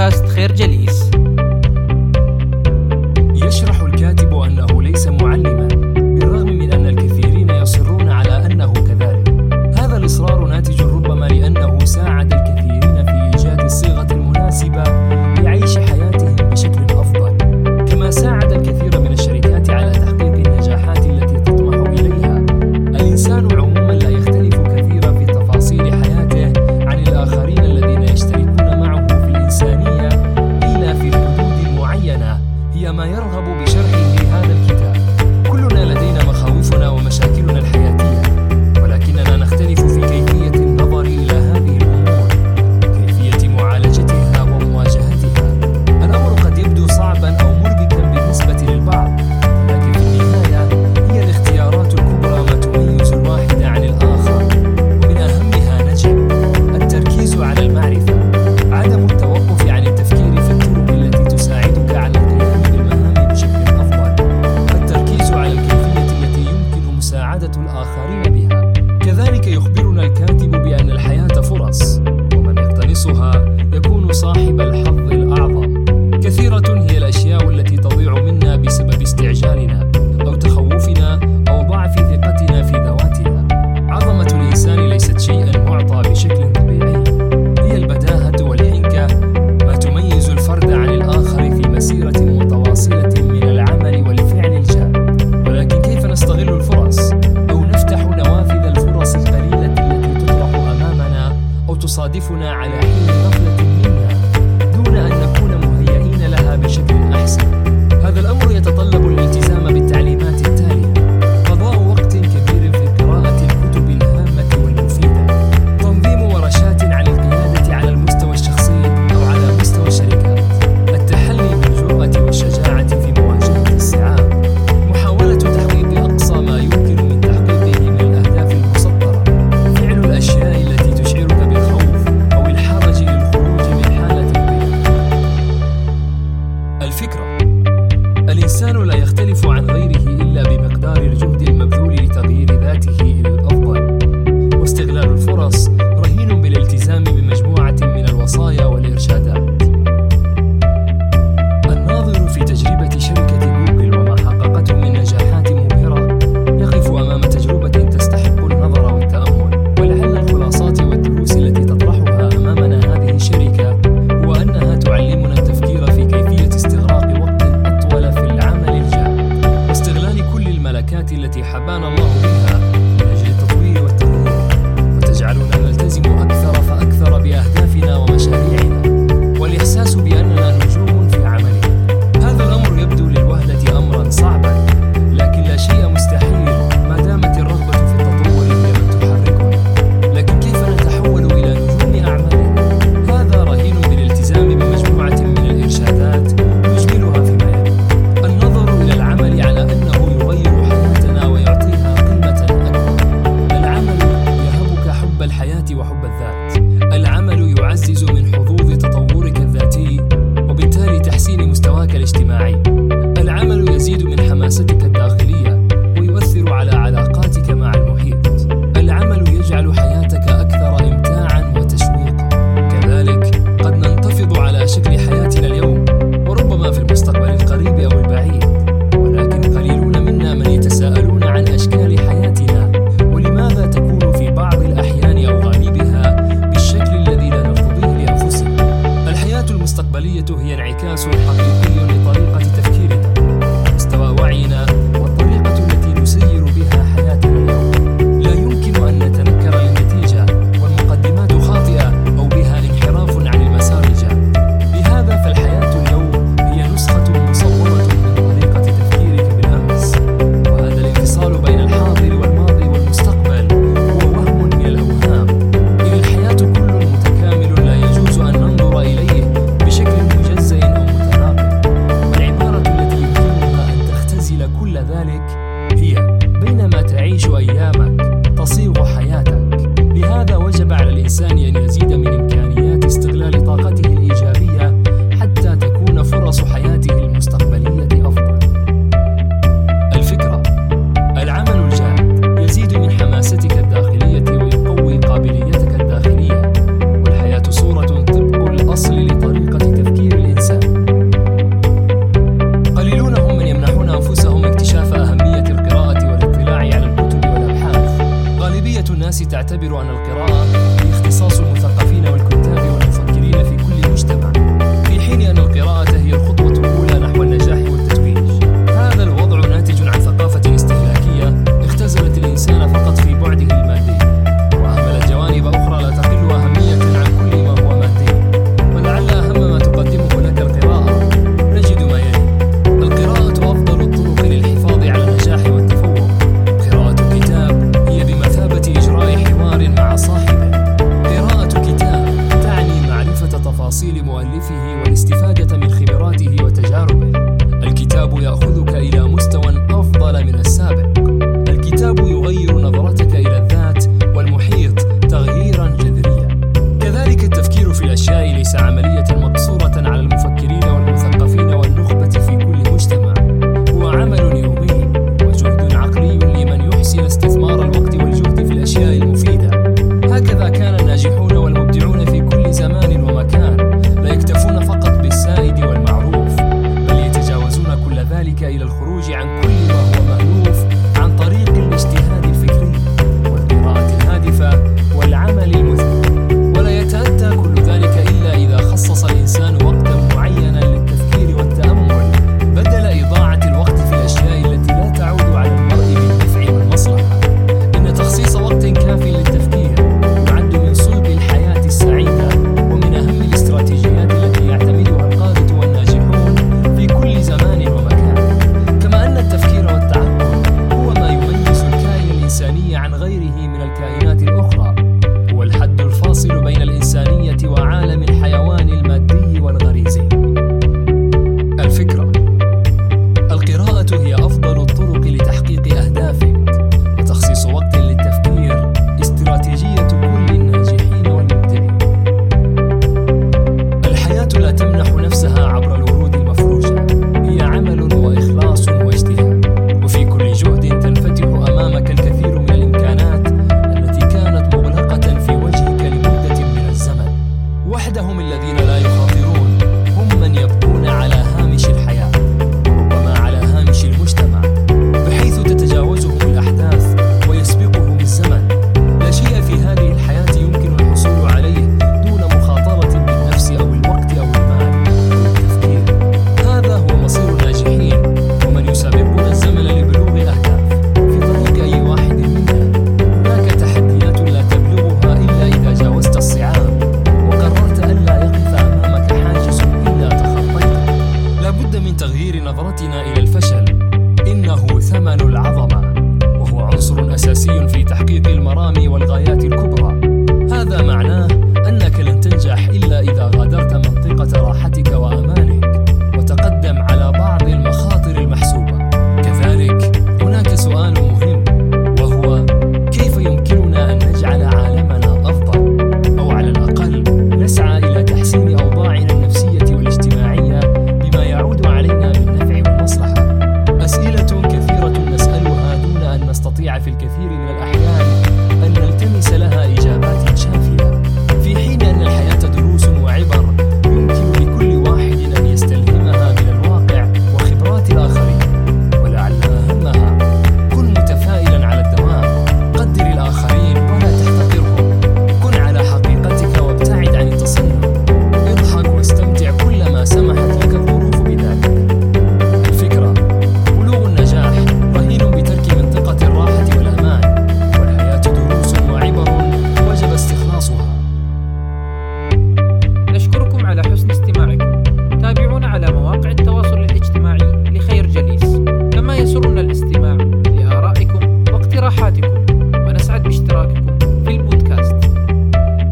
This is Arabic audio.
بودكاست خير جليس.